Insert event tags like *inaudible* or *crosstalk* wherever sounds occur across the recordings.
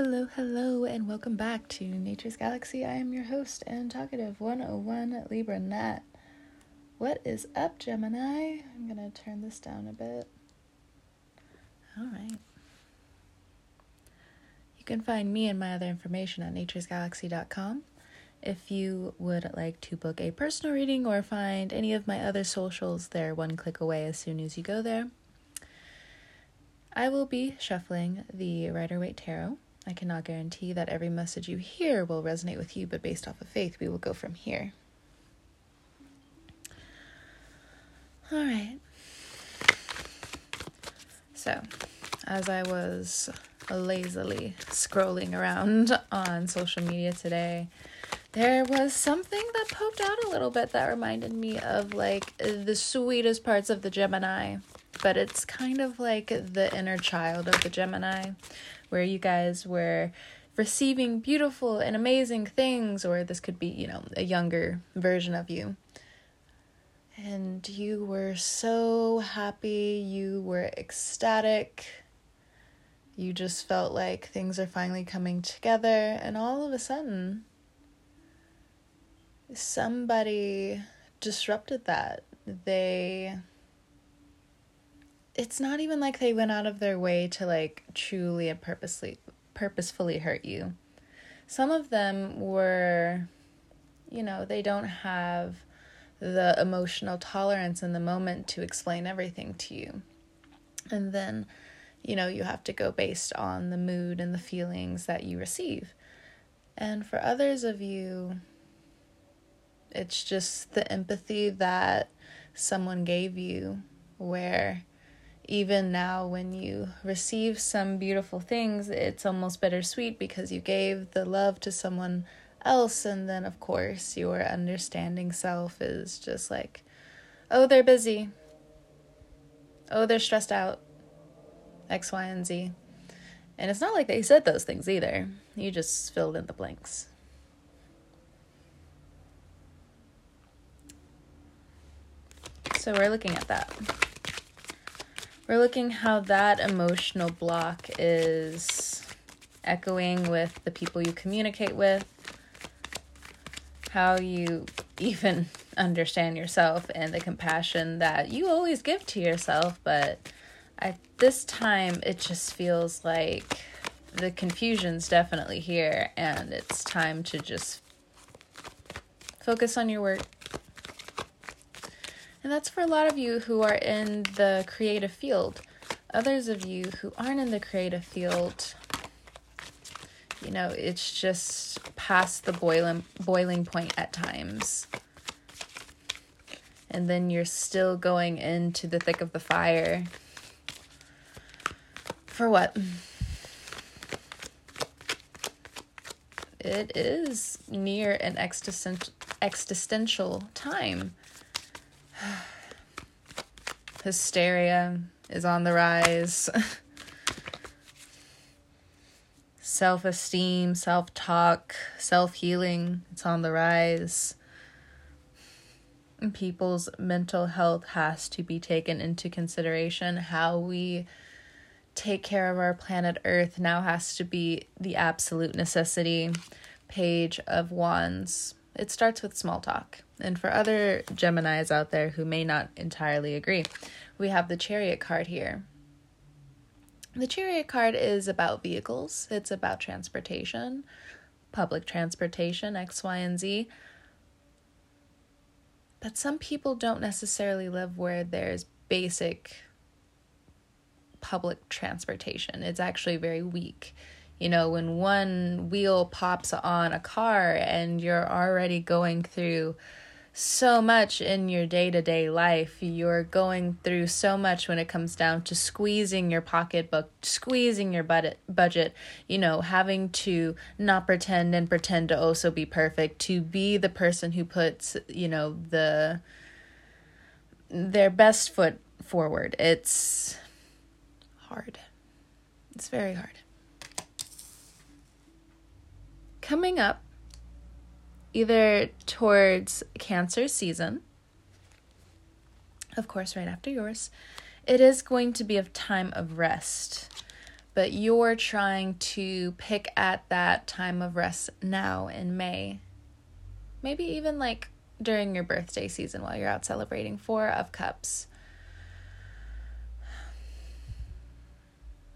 Hello, hello, and welcome back to Nature's Galaxy. I am your host and talkative 101 Libra Nat. What is up, Gemini? I'm gonna turn this down a bit. All right. You can find me and my other information at naturesgalaxy.com. If you would like to book a personal reading or find any of my other socials, they're one click away as soon as you go there. I will be shuffling the Rider Waite Tarot. I cannot guarantee that every message you hear will resonate with you, but based off of faith, we will go from here. All right. So, as I was lazily scrolling around on social media today, there was something that poked out a little bit that reminded me of like the sweetest parts of the Gemini but it's kind of like the inner child of the Gemini, where you guys were receiving beautiful and amazing things, or this could be, you know, a younger version of you. And you were so happy, you were ecstatic, you just felt like things are finally coming together, and all of a sudden, somebody disrupted that. They it's not even like they went out of their way to like truly and purposely purposefully hurt you. Some of them were you know, they don't have the emotional tolerance in the moment to explain everything to you. And then, you know, you have to go based on the mood and the feelings that you receive. And for others of you, it's just the empathy that someone gave you where even now when you receive some beautiful things, it's almost bittersweet because you gave the love to someone else. And then, of course, your understanding self is just like, oh, they're busy. Oh, they're stressed out. X, Y, and Z. And it's not like they said those things either. You just filled in the blanks. So we're looking at that. We're looking how that emotional block is echoing with the people you communicate with, how you *laughs* even understand yourself and the compassion that you always give to yourself, but at this time it just feels like the confusion's definitely here and it's time to just focus on your work and that's for a lot of you who are in the creative field. Others of you who aren't in the creative field, you know, it's just past the boiling boiling point at times. And then you're still going into the thick of the fire. For what? It is near an existential existential time *sighs* Hysteria is on the rise. *laughs* self esteem, self talk, self healing, it's on the rise. People's mental health has to be taken into consideration. How we take care of our planet Earth now has to be the absolute necessity. Page of Wands. It starts with small talk. And for other Geminis out there who may not entirely agree, we have the Chariot card here. The Chariot card is about vehicles, it's about transportation, public transportation, X, Y, and Z. But some people don't necessarily live where there's basic public transportation. It's actually very weak you know, when one wheel pops on a car and you're already going through so much in your day to day life. You're going through so much when it comes down to squeezing your pocketbook, squeezing your budget, budget, you know, having to not pretend and pretend to also be perfect, to be the person who puts, you know, the their best foot forward. It's hard. It's very hard. Coming up either towards Cancer season, of course, right after yours, it is going to be a time of rest. but you're trying to pick at that time of rest now in May. Maybe even like during your birthday season while you're out celebrating. Four of Cups.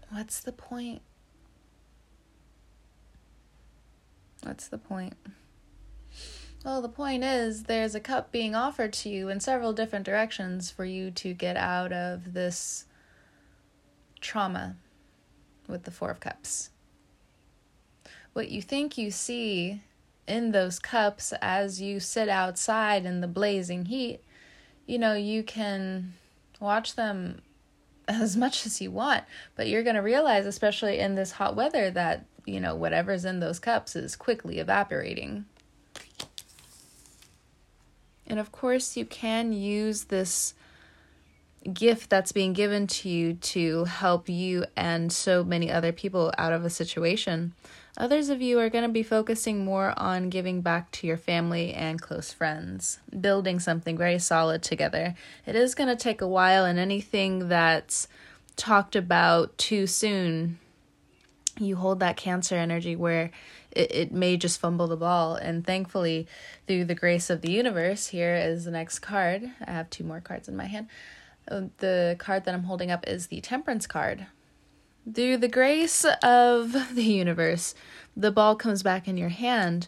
What's the point? What's the point? Well, the point is there's a cup being offered to you in several different directions for you to get out of this trauma with the Four of Cups. What you think you see in those cups as you sit outside in the blazing heat, you know, you can watch them *laughs* as much as you want, but you're going to realize, especially in this hot weather, that, you know, whatever's in those cups is quickly evaporating. And of course, you can use this gift that's being given to you to help you and so many other people out of a situation. Others of you are going to be focusing more on giving back to your family and close friends, building something very solid together. It is going to take a while, and anything that's talked about too soon, you hold that cancer energy where it, it may just fumble the ball. And thankfully, through the grace of the universe, here is the next card. I have two more cards in my hand. Uh, the card that I'm holding up is the Temperance card. Through the grace of *laughs* the universe, the ball comes back in your hand,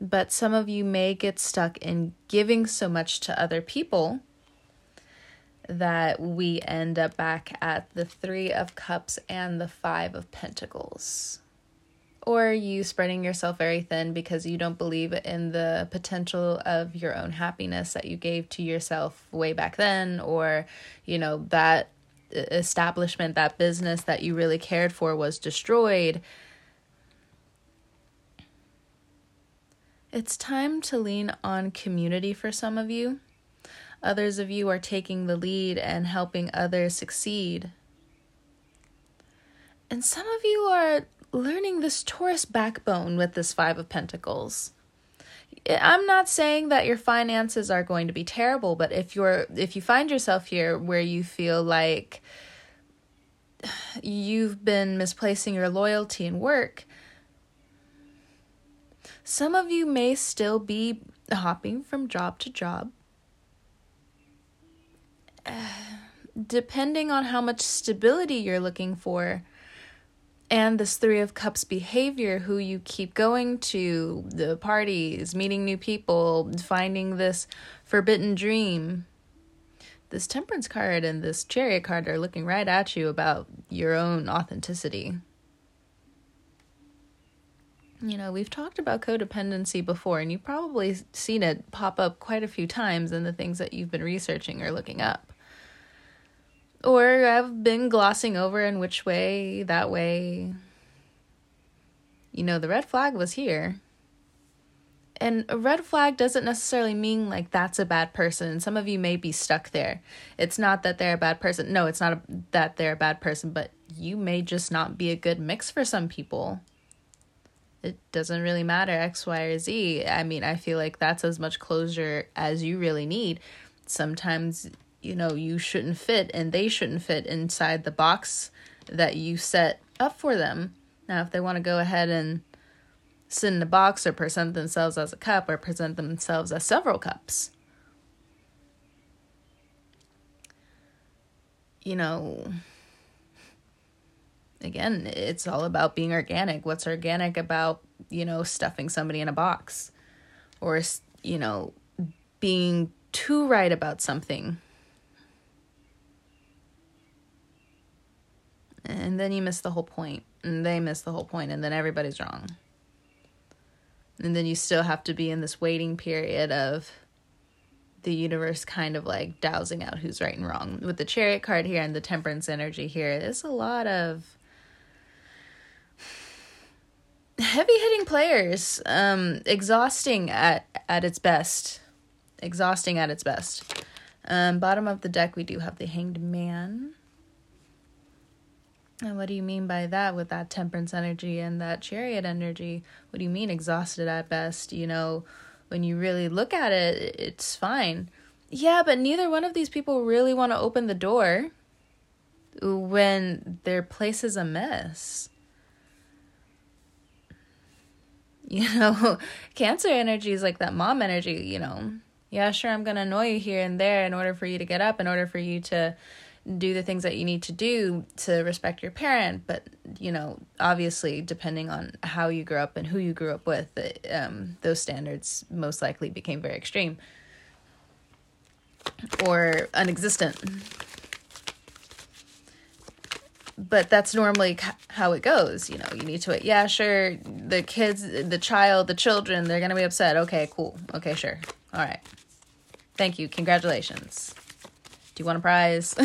but some of you may get stuck in giving so much to other people that we end up back at the Three of Cups and the Five of Pentacles or you spreading yourself very thin because you don't believe in the potential of your own happiness that you gave to yourself way back then, or, you know, that establishment, that business that you really cared for was destroyed. It's time to lean on community for some of you. Others of you are taking the lead and helping others succeed. And some of you are learning this Taurus backbone with this Five of Pentacles. I'm not saying that your finances are going to be terrible, but if you're if you find yourself here where you feel like you've been misplacing your loyalty and work, some of you may still be hopping from job to job. *sighs* Depending on how much stability you're looking for, and this three of cups behavior who you keep going to the parties meeting new people finding this forbidden dream. This temperance card and this chariot card are looking right at you about your own authenticity. You know we've talked about codependency before and you've probably seen it pop up quite a few times in the things that you've been researching or looking up or I've been glossing over in which way, that way. You know, the red flag was here. And a red flag doesn't necessarily mean like that's a bad person. Some of you may be stuck there. It's not that they're a bad person. No, it's not a, that they're a bad person, but you may just not be a good mix for some people. It doesn't really matter X, Y, or Z. I mean, I feel like that's as much closure as you really need. Sometimes you know you shouldn't fit and they shouldn't fit inside the box that you set up for them. Now, if they want to go ahead and sit in a box or present themselves as a cup or present themselves as several cups, you know, again, it's all about being organic. What's organic about, you know, stuffing somebody in a box or, you know, being too right about something and then you miss the whole point. And they miss the whole point and then everybody's wrong. And then you still have to be in this waiting period of the universe kind of like dowsing out who's right and wrong. With the chariot card here and the temperance energy here there's a lot of heavy hitting players. Um exhausting at at its best. Exhausting at its best. Um bottom of the deck we do have the hanged man and what do you mean by that with that temperance energy and that chariot energy? What do you mean exhausted at best? You know, when you really look at it, it's fine. Yeah, but neither one of these people really want to open the door. when their place is a mess. *laughs* You know, cancer energy is like that mom energy, you know. Yeah, sure, I'm going to annoy you here and there in order for you to get up, in order for you to do the things that you need to do to respect your parent but you know obviously depending on how you grew up and who you grew up with um, those standards most likely became very extreme or unexistent. But that's normally how it goes you know you need to yeah sure the kids the child the children they're gonna be upset. Okay cool. Okay sure. All right. Thank you. Congratulations do you want a prize? *laughs*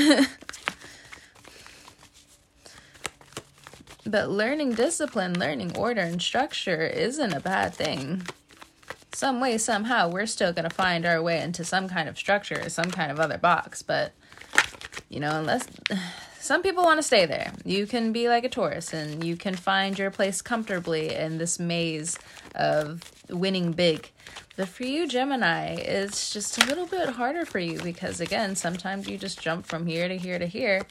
but learning discipline, learning order and structure isn't a bad thing. Some way, somehow, we're still going to find our way into some kind of structure, some kind of other box. But, you know, unless some people want to stay there, you can be like a tourist and you can find your place comfortably in this maze of winning big. But for you, Gemini, it's just a little bit harder for you because, again, sometimes you just jump from here to here to here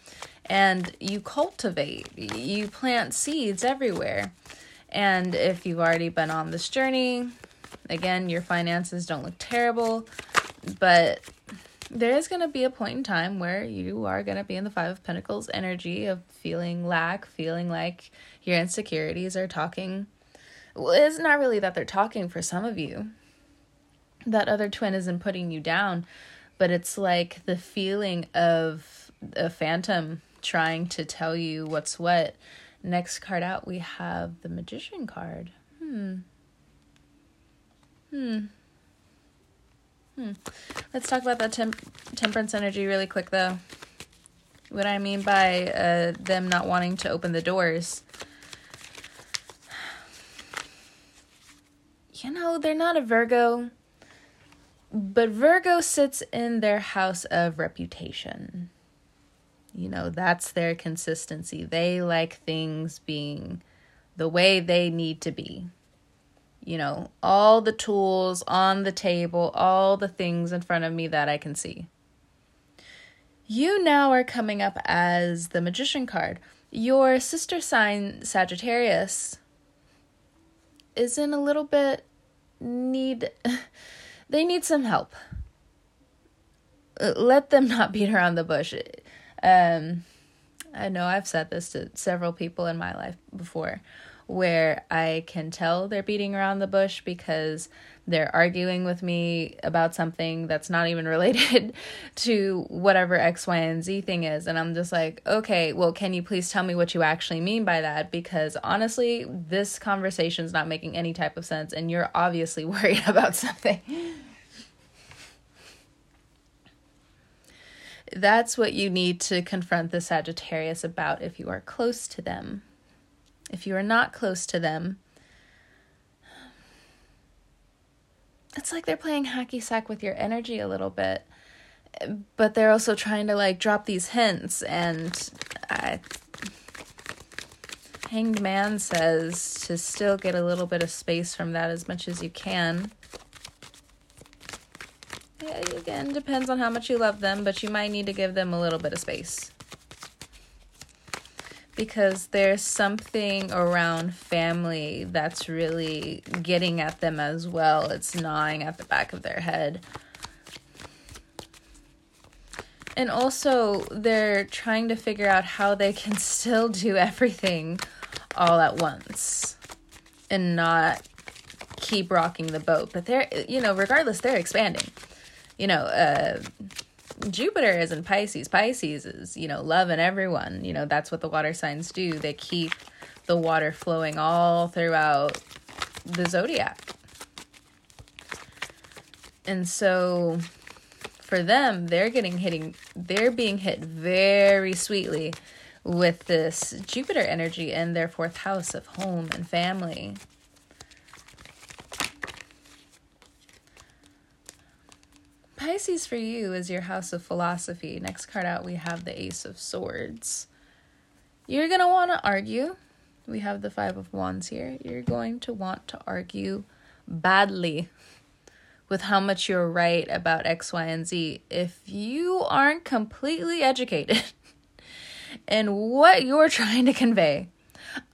and you cultivate, you plant seeds everywhere. And if you've already been on this journey, again, your finances don't look terrible, but there is going to be a point in time where you are going to be in the Five of Pentacles energy of feeling lack, feeling like your insecurities are talking. Well, it's not really that they're talking for some of you that other twin isn't putting you down, but it's like the feeling of a phantom trying to tell you what's what. Next card out, we have the Magician card. Hmm. Hmm. Hmm. Let's talk about that temp- temperance energy really quick, though. What I mean by uh, them not wanting to open the doors. You know, they're not a Virgo but Virgo sits in their house of reputation. You know, that's their consistency. They like things being the way they need to be. You know, all the tools on the table, all the things in front of me that I can see. You now are coming up as the Magician card. Your sister sign, Sagittarius, is in a little bit need *laughs* they need some help. Let them not beat around the bush. Um, I know I've said this to several people in my life before where I can tell they're beating around the bush because they're arguing with me about something that's not even *laughs* related to whatever X, Y, and Z thing is. And I'm just like, okay, well, can you please tell me what you actually mean by that? Because honestly, this conversation's not making any type of sense, and you're obviously *laughs* worried about something. That's what you need to confront the Sagittarius about if you are close to them. If you are not close to them, it's like they're playing hacky sack with your energy a little bit but they're also trying to like drop these hints and I, hanged man says to still get a little bit of space from that as much as you can. Yeah, again depends on how much you love them but you might need to give them a little bit of space because there's something around family that's really getting at them as well. It's gnawing at the back of their head. And also, they're trying to figure out how they can *laughs* still do everything all at once and not keep rocking the boat. But they're, you know, regardless, they're expanding. You know, uh, Jupiter is in Pisces. Pisces is, you know, loving everyone. You know, that's what the water signs do. They keep the water flowing all throughout the zodiac. And so for them, they're getting hitting they're being hit very sweetly with this Jupiter energy in their fourth house of home and family. Pisces for you is your house of philosophy. Next card out, we have the Ace of Swords. You're going to want to argue. We have the Five of Wands here. You're going to want to argue badly with how much you're right about X, Y, and Z. If you aren't completely educated *laughs* in what you're trying to convey.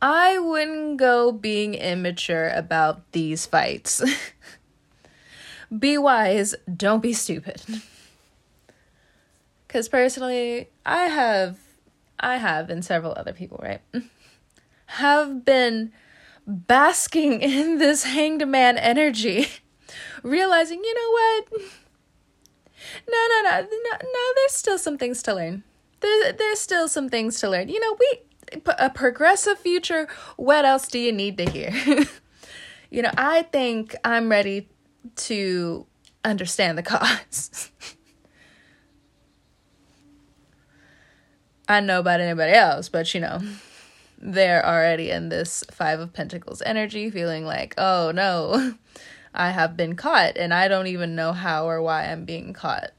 I wouldn't go being immature about these fights. *laughs* be wise, don't be stupid. *laughs* Cuz personally, I have I have and several other people, right? *laughs* have been basking *laughs* in this hanged man energy, realizing, you know what? No, no, no, no, no, there's still some things to learn. There, there's still some things to learn. You know, we a progressive future, what else do you need to hear? you know, I think I'm ready to understand the cause. *laughs* I don't know about anybody else, but you know, they're already in this Five of Pentacles energy, feeling like, oh no, *laughs* I have been caught, and I don't even know how or why I'm being caught.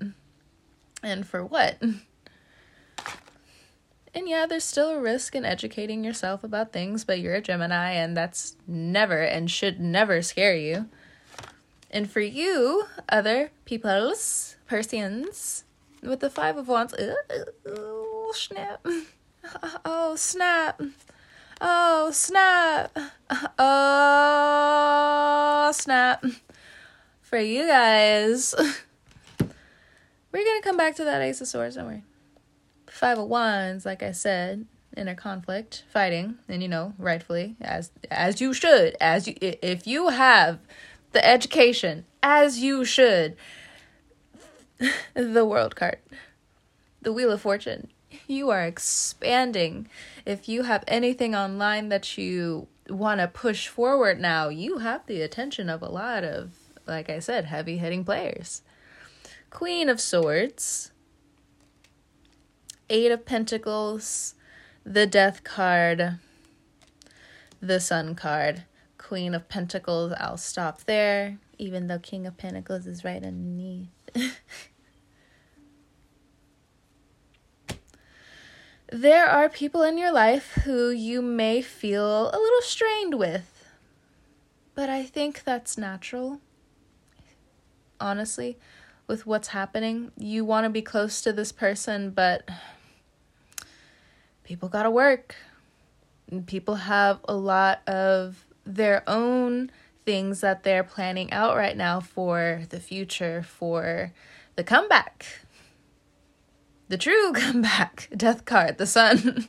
And for what? And yeah, there's still a risk in educating yourself about things, but you're a Gemini, and that's never and should never scare you. And for you, other peoples, Persians, with the Five of Wands, uh, oh, *laughs* oh snap, oh snap, oh *laughs* snap, oh snap. For you guys, *laughs* we're gonna come back to that Ace of Swords, don't worry. Five of Wands, like I said, in a conflict, fighting, and you know, rightfully, as as you should, as you if you have the education, as you should, the world card, the Wheel of Fortune, you are expanding. If you have anything online that you want to push forward now, you have the attention of a lot of, like I said, heavy hitting players. Queen of Swords. Eight of Pentacles, the Death card, the Sun card, Queen of Pentacles. I'll stop there, even though King of Pentacles is right underneath. *laughs* there are people in your life who you may feel a little strained with, but I think that's natural. Honestly, with what's happening, you want to be close to this person, but people got to work. People have a lot of their own things that they're planning out right now for the future, for the comeback. The true *laughs* comeback. Death card, the sun.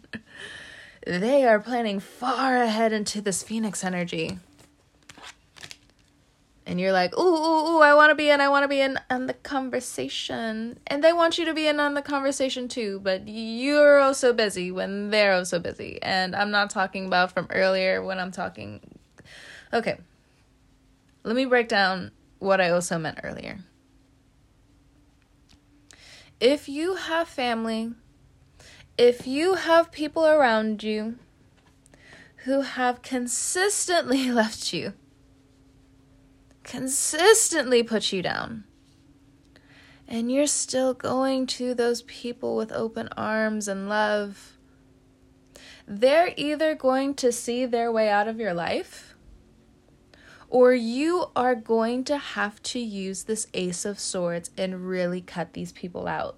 *laughs* they are planning far ahead into this Phoenix energy and you're like, ooh, ooh, ooh, I want to be in, I want to be in on the conversation. And they want you to be in on the conversation too, but you're also busy when they're also busy. And I'm not talking about from earlier when I'm talking. Okay. Let me break down what I also meant earlier. If you have family, if you have people around you who have consistently *laughs* left you, consistently put you down. And you're still going to those people with open arms and love. They're either going to see their way out of your life, or you are going to have to use this Ace of Swords and really cut these people out.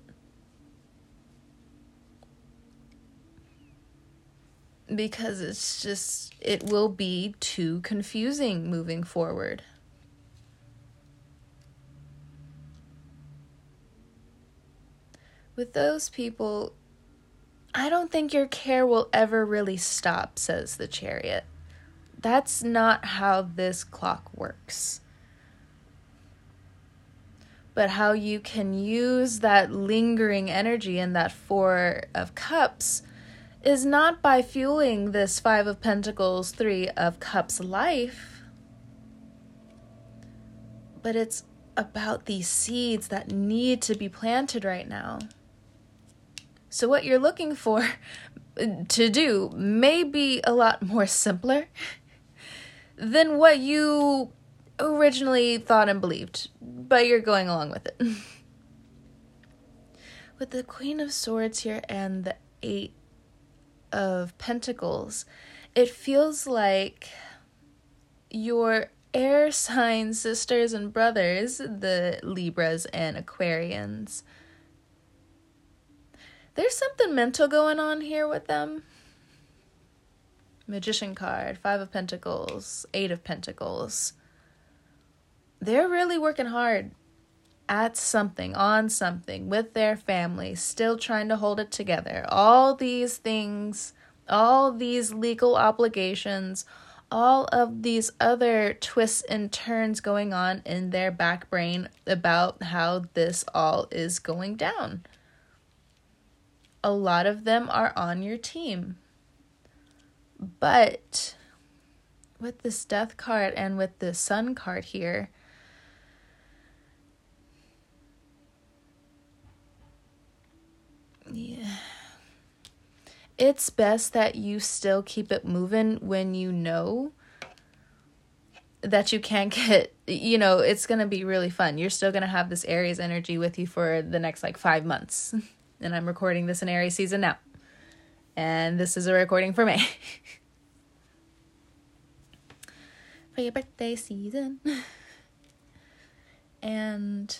Because it's just, it will be too confusing moving forward. With those people, I don't think your care will ever really stop, says the chariot. That's not how this clock works. But how you can use that lingering energy in that Four of Cups is not by fueling this Five of Pentacles, Three of Cups life, but it's about these seeds that need to be planted right now. So, what you're looking for *laughs* to do may be a lot more *laughs* simpler than what you originally thought and believed, but you're going along with it. *laughs* with the Queen of Swords here and the Eight of Pentacles, it feels like your air sign *laughs* sisters and brothers, the Libras and Aquarians, there's something mental going on here with them. Magician card, Five of Pentacles, Eight of Pentacles. They're really working hard at something, on something, with their family, still trying to hold it together. All these things, all these legal obligations, all of these other twists and turns going on in their back brain about how this all is going down. A lot of them are on your team. But with this death card and with the sun card here, yeah. It's best that you still keep it moving when you know that you can't *laughs* get, you know, it's going to be really fun. You're still going to have this Aries energy with you for the next like five months. *laughs* And I'm recording this in Aries season now. And this is a recording for May. *laughs* for your birthday season. *laughs* and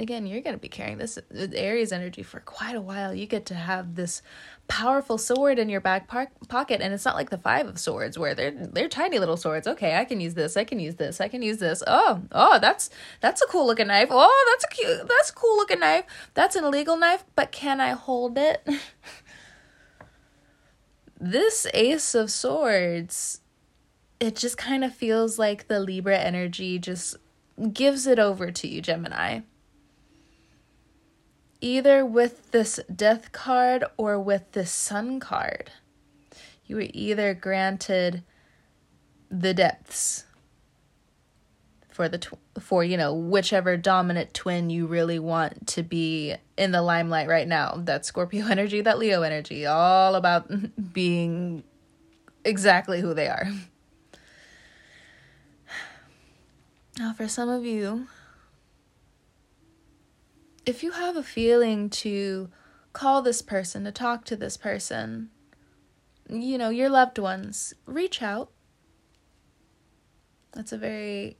again, you're going to be carrying this Aries energy for quite a while. You get to have this powerful sword in your back par- pocket, and it's not like the Five of Swords where they're they're tiny little swords. Okay, I can use this. I can use this. I can use this. Oh, oh, that's that's a cool looking knife. Oh, that's a cute. That's a cool looking knife. That's an illegal knife, but can I hold it? *laughs* this Ace of Swords, it just kind of feels like the Libra energy just gives it over to you, Gemini either with this death card or with this sun card. You were either granted the depths for the tw- for you know whichever dominant twin you really want to be in the limelight right now that scorpio *laughs* energy that leo energy all about *laughs* being exactly who they are *sighs* now for some of you if you have a feeling to call this person, to talk to this person, you know, your loved ones, reach out. That's a very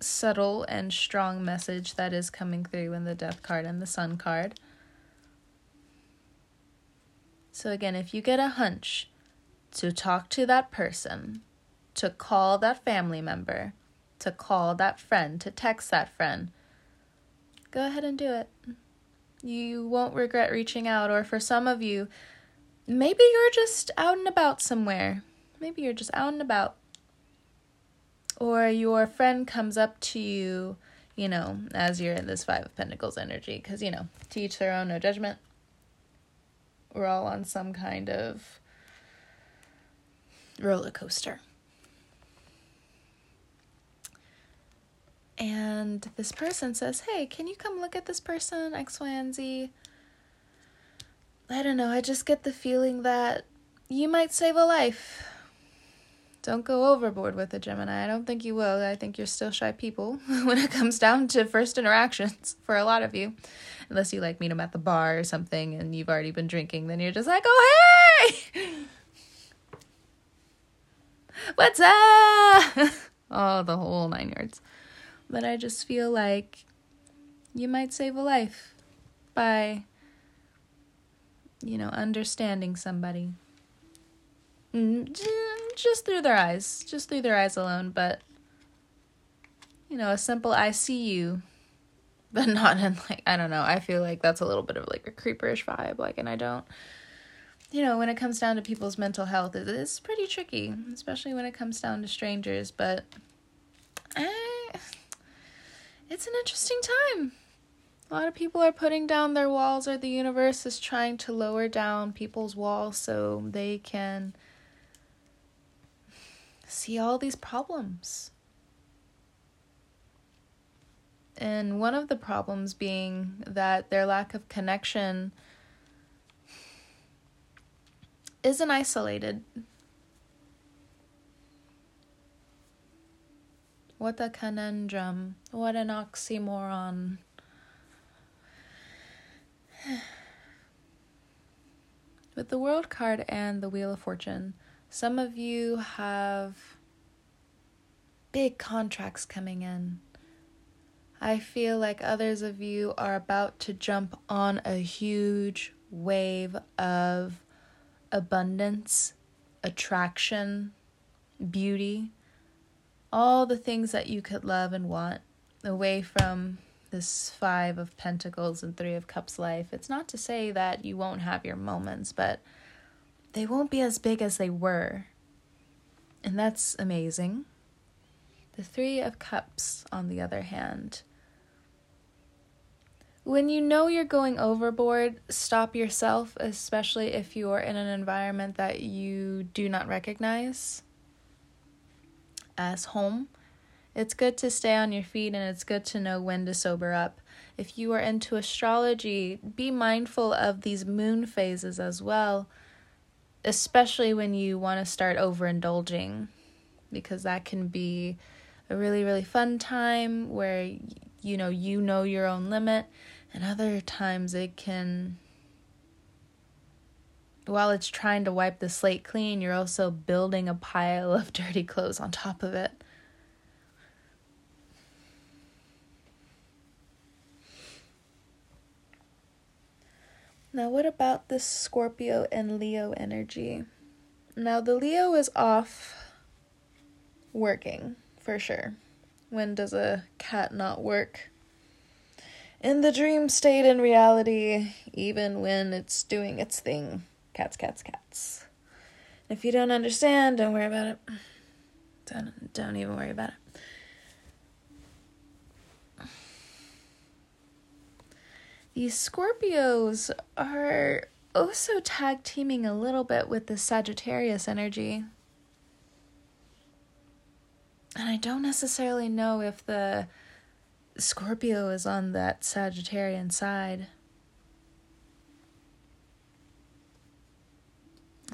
subtle and strong message that is coming through in the death card and the sun card. So, again, if you get a hunch to talk to that person, to call that family member, to call that friend, to text that friend, go ahead and do it. You won't regret reaching out, or for some of you, maybe you're just out and about somewhere. Maybe you're just out and about. Or your friend comes up to you, you know, as you're in this Five of Pentacles energy, because, you know, to each their own, no judgment. We're all on some kind of roller coaster. And this person says, Hey, can you come look at this person, X, Y, and Z? I don't know, I just get the feeling that you might save a life. Don't go overboard with it, Gemini. I don't think you will. I think you're still shy people *laughs* when it comes down to first interactions *laughs* for a lot of you. Unless you like meet them at the bar or something and you've already been drinking, then you're just like, oh, hey! *laughs* What's up? oh, the whole nine yards but I just feel like you might save a life by, you know, understanding somebody. Mm, just through their eyes, just through their eyes alone, but, you know, a simple I see you, *laughs* but not in like, I don't know, I feel like that's a little bit of like a creeperish vibe, like, and I don't. You know, when it comes down to people's mental health, it's pretty tricky, especially when it comes down to strangers. But I, it's an interesting time. A lot of people are putting down their walls, or the universe is trying to lower down people's walls so they can see all these problems. And one of the problems being that their lack of connection isn't isolated. What a conundrum. What an oxymoron. *sighs* With the World card and the Wheel of Fortune, some of you have big contracts coming in. I feel like others of you are about to jump on a huge wave of abundance, attraction, beauty, all the things that you could love and want away from this five of pentacles and three of cups life. It's not to say that you won't have your moments, but they won't be as big as they were. And that's amazing. The three of cups, on the other hand, when you know you're going overboard, stop yourself, especially if you're in an environment that you do not recognize as home. It's good to stay on your feet and it's good to know when to sober up. If you are into astrology, be mindful of these moon phases as well, especially when you want to start overindulging, because that can be a really, really fun time where you know you know your own limit and other times it can while it's trying to wipe the slate clean, you're also building a pile of *laughs* dirty clothes on top of it. Now, what about this Scorpio and Leo energy? Now, the Leo is off working for sure. When does a cat not work? in the dream state in reality, even when it's doing its thing. Cats, cats, cats. If you don't understand, don't worry about it. Don't, don't even worry about it. These Scorpios are also tag teaming a little bit with the Sagittarius energy. And I don't necessarily know if the Scorpio is on that Sagittarian side.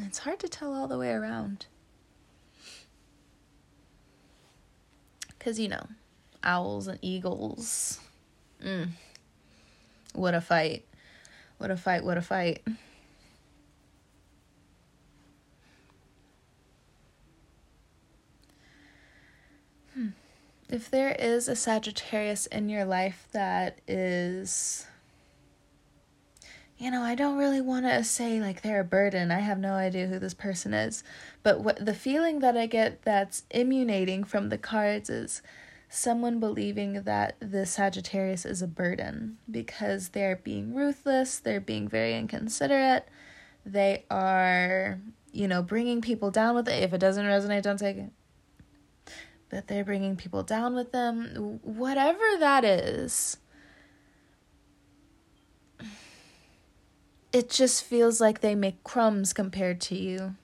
It's hard to tell all the way around. Because, you know, owls and eagles. Mm. What a fight. What a fight, what a fight. if there is a Sagittarius in your life that is you know, I don't really want to say like they're a burden. I have no idea who this person is. But what the feeling that I get that's emanating from the cards is someone believing that the Sagittarius is a burden because they're being ruthless, they're being very inconsiderate, they are, you know, bringing people down with it. If it doesn't resonate, don't take it that they're bringing people down with them, whatever that is. It just feels like they make crumbs compared to you.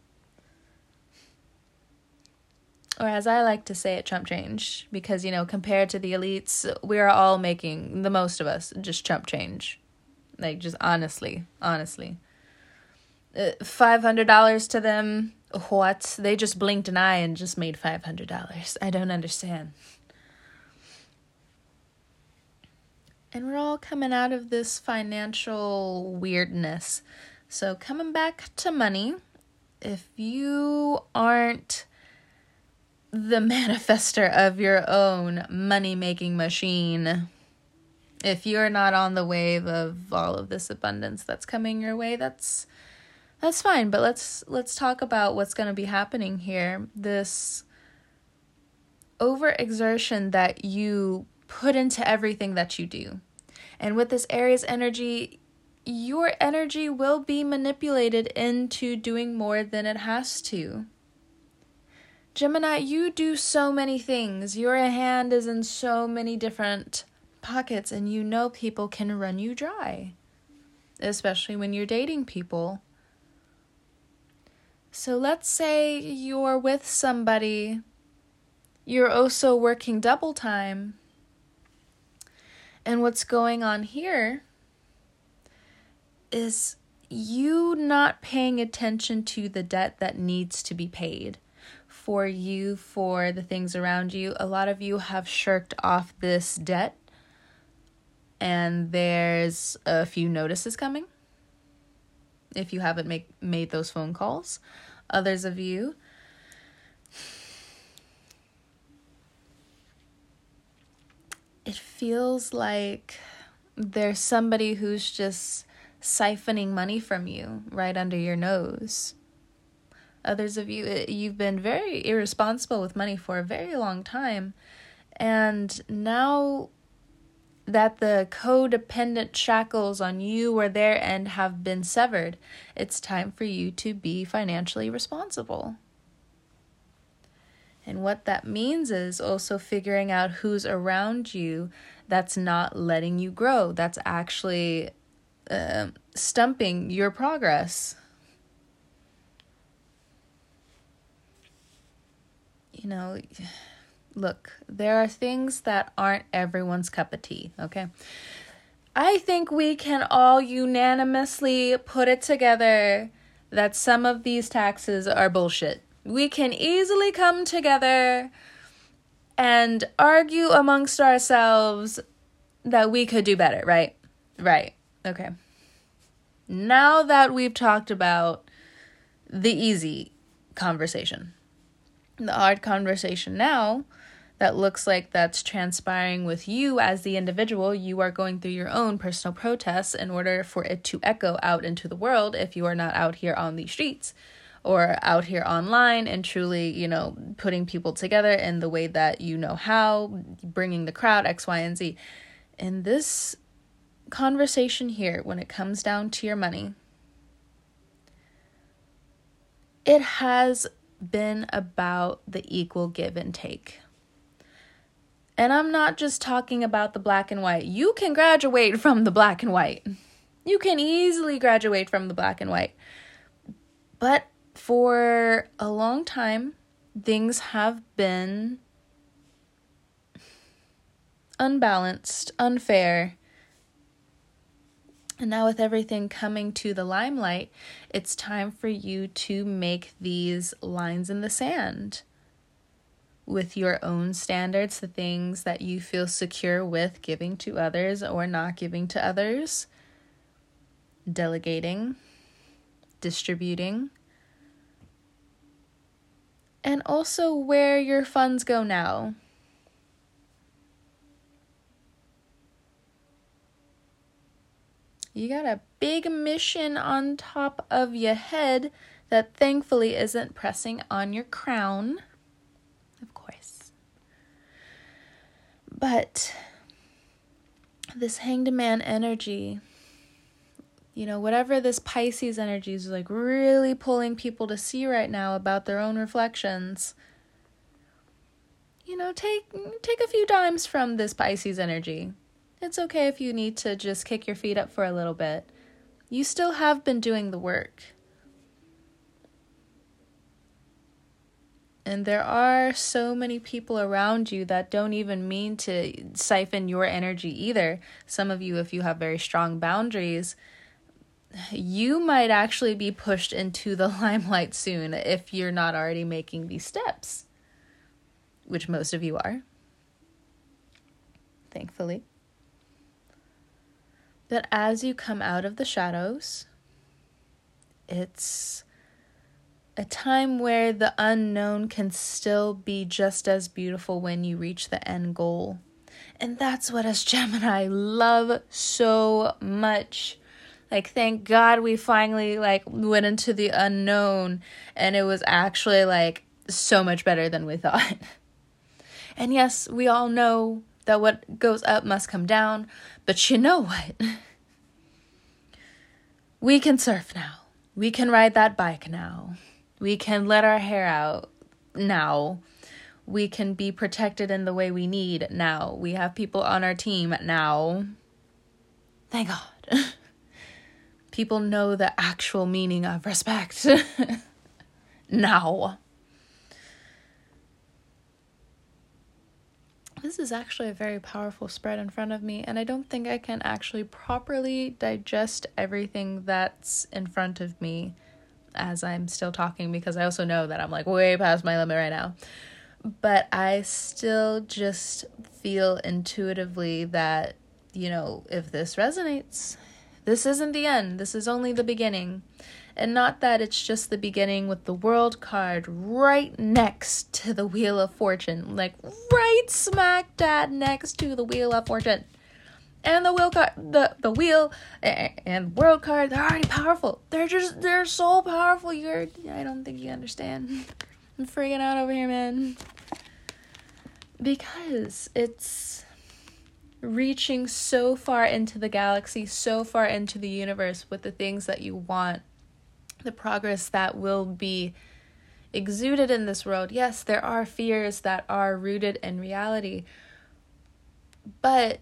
Or as I like to say at chump change. Because, you know, compared to the elites, we are all making, the most of us, just chump change. Like, just honestly, honestly. Uh, $500 to them what? They just blinked an eye and just made $500. I don't understand. And we're all coming out of this financial weirdness. So, coming back to money, if you aren't the *laughs* manifester of your own money making machine, if you're not on the wave of all of this abundance that's coming your way, that's that's fine, but let's let's talk about what's going to be happening here. This overexertion that you put into everything that you do. And with this Aries energy, your energy will be manipulated into doing more than it has to. Gemini, you do so many things. Your hand is in so many different pockets, and you know people can run you dry, especially when you're dating people. So let's say you're with somebody, you're oh also working double time. And what's going on here is you not paying attention to the debt that needs to be paid for you, for the things around you. A lot of you have shirked off this debt, and there's a few notices coming if you haven't make, made those phone calls. Others of you, it feels like there's somebody who's just siphoning money from you right under your nose. Others of you, eh, you've been very irresponsible with money for a very long time. And now that the codependent shackles on you or their end have been severed, it's time for you to be financially responsible. And what that means is also figuring out who's around you that's not letting you grow, that's actually uh, stumping your progress. You know, look, there are things that aren't everyone's cup of tea, okay? I think we can all unanimously put it together that some of these taxes are bullshit. We can easily come together and argue amongst ourselves that we could do better, right? Right. Okay. Now that we've talked about the easy conversation, the hard conversation now that looks like that's transpiring with you as the individual, you are going through your own personal protests in order for it to echo out into the world if you are not out here on the streets or out here online and truly, you know, putting people together in the way that you know how, bringing the crowd, X, Y, and Z. In this conversation here, when it comes down to your money, it has been about the equal give and take. And I'm not just talking about the black and white. You can graduate from the black and white. You can easily graduate from the black and white. But for a long time, things have been unbalanced, unfair. And now, with everything coming to the limelight, it's time for you to make these lines in the sand with your own standards, the things that you feel secure with giving to others or not giving to others, delegating, distributing, and also where your funds go now. You got a big mission on top of your head that thankfully isn't pressing on your crown. Of course. But this hanged man energy, you know, whatever this Pisces energy is like really pulling people to see right now about their own reflections. You know, take take a few dimes from this Pisces energy. It's okay if you need to just kick your feet up for a little bit. You still have been doing the work. And there are so many people around you that don't even mean to siphon your energy either. Some of you, if you have very strong boundaries, you might actually be pushed into the *laughs* limelight soon if you're not already making these steps, which most of you are, thankfully. But as you come out of the shadows, it's a time where the unknown can still be just as beautiful when you reach the end goal. And that's what us Gemini love so much. Like thank God we finally like went into the unknown and it was actually like so much better than we thought. *laughs* And yes, we all know that what goes up must come down, but you know what? *laughs* We can surf now. We can ride that bike now. We can let our hair out now. We can be protected in the way we need now. We have people on our team now. Thank God. *laughs* people know the actual meaning of respect *laughs* now. This is actually a very powerful spread in front of me, and I don't think I can actually properly digest everything that's in front of me as I'm still talking because I also know that I'm like way past my limit right now. But I still just feel intuitively that, you know, if this resonates, this isn't the end. This is only the beginning. And not that it's just the beginning with the world card right next to the Wheel of Fortune, like right smack dab next to the Wheel of Fortune. And the wheel card, the the wheel and world card, they're already powerful. They're just they're so powerful. You're I don't think you understand. *laughs* I'm freaking out over here, man. Because it's reaching so far into the galaxy, so far into the universe with the things that you want, the progress that will be exuded in this world. Yes, there are fears that are rooted in reality, but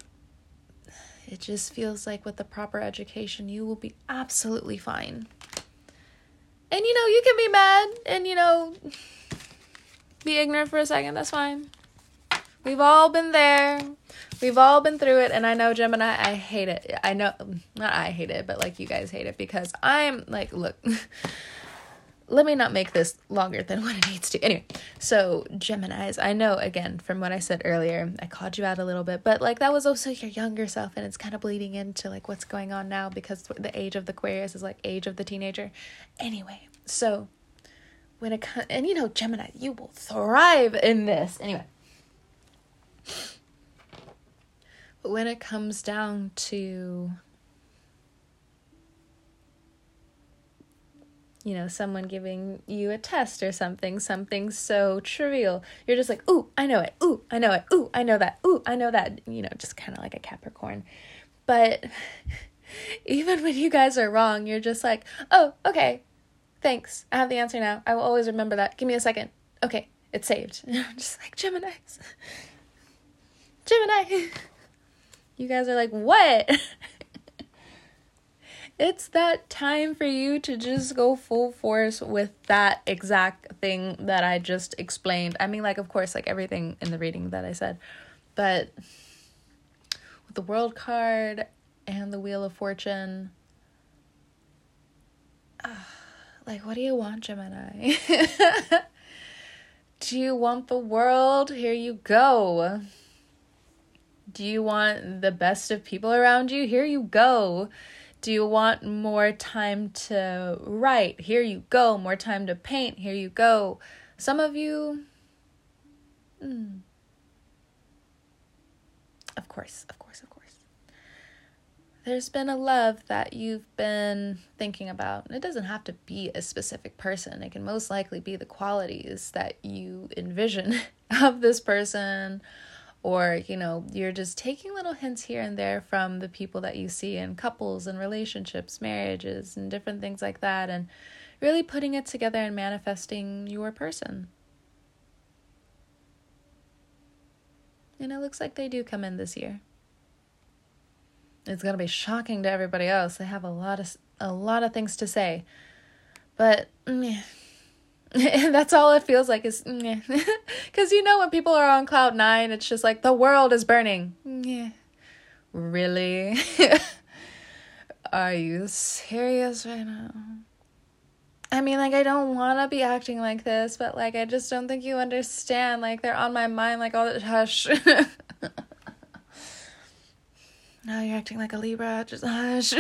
it just feels like with the proper education, you will be absolutely fine. And you know, you can be mad and you know, be ignorant for a second, that's fine. We've all been there. We've all been through it, and I know Gemini, I hate it. I know, not I hate it, but like you guys hate it because I'm like, look, *laughs* let me not make this longer than *laughs* what it needs to. Anyway, so Geminis, I know again from what I said earlier, I called you out a little bit, but like that was also your younger self, and it's kind of bleeding into like what's going on now because the age of the Aquarius is like age of the teenager. Anyway, so when it comes, and you know, Gemini, you will thrive in this. Anyway but when it comes down to, you know, someone giving you a test or something, something so trivial, you're just like, ooh, I know it. Ooh, I know it. Ooh, I know that. Ooh, I know that. You know, just kind of like a Capricorn. But *laughs* even when you guys are wrong, you're just like, oh, okay, thanks. I have the answer now. I will always remember that. Give me a second. Okay, it's saved. *laughs* just like Gemini's. *laughs* Gemini. *laughs* You guys are like, what? *laughs* it's that time for you to just go full force with that exact thing that I just explained. I mean, like, of course, like everything in the reading that I said, but with the world card and the wheel of fortune, uh, *sighs* like, what do you want, Gemini? *laughs* do you want the world? Here you go. Do you want the best of people around you? Here you go. Do you want more time to write? Here you go. More time to paint? Here you go. Some of you. Mm, of course, of course, of course. There's been a love that you've been thinking about. It doesn't have to be a specific person, it can most likely be the qualities that you envision *laughs* of this person or you know you're just taking little hints here and there from the people that you see in couples and relationships marriages and different things like that and really putting it together and manifesting your person. And it looks like they do come in this year. It's going to be shocking to everybody else. They have a lot of a lot of things to say. But mm, *laughs* that's all it feels like is because *laughs* you know when people are on cloud nine it's just like the world is burning. Yeah really? *laughs* Are you serious right now? I mean like i don't want to be acting like this but like i just don't think you understand. Like they're on my mind like all the hush. Now you're acting like a libra just hush.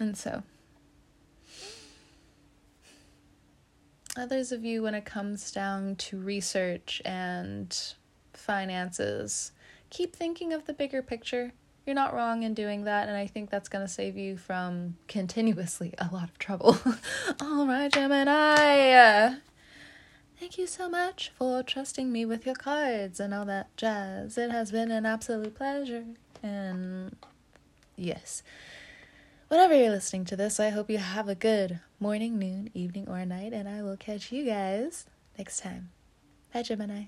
And so others of you, when it comes down to research and finances, keep thinking of the bigger picture. You're not wrong in doing that, and I think that's going to save you from continuously a lot of trouble. *laughs* All right, Gemini. Thank you so much for trusting me with your cards and all that jazz. It has been an absolute pleasure. And yes, whenever you're listening to this, I hope you have a good morning, noon, evening, or night, and I will catch you guys next time. Bye, Gemini.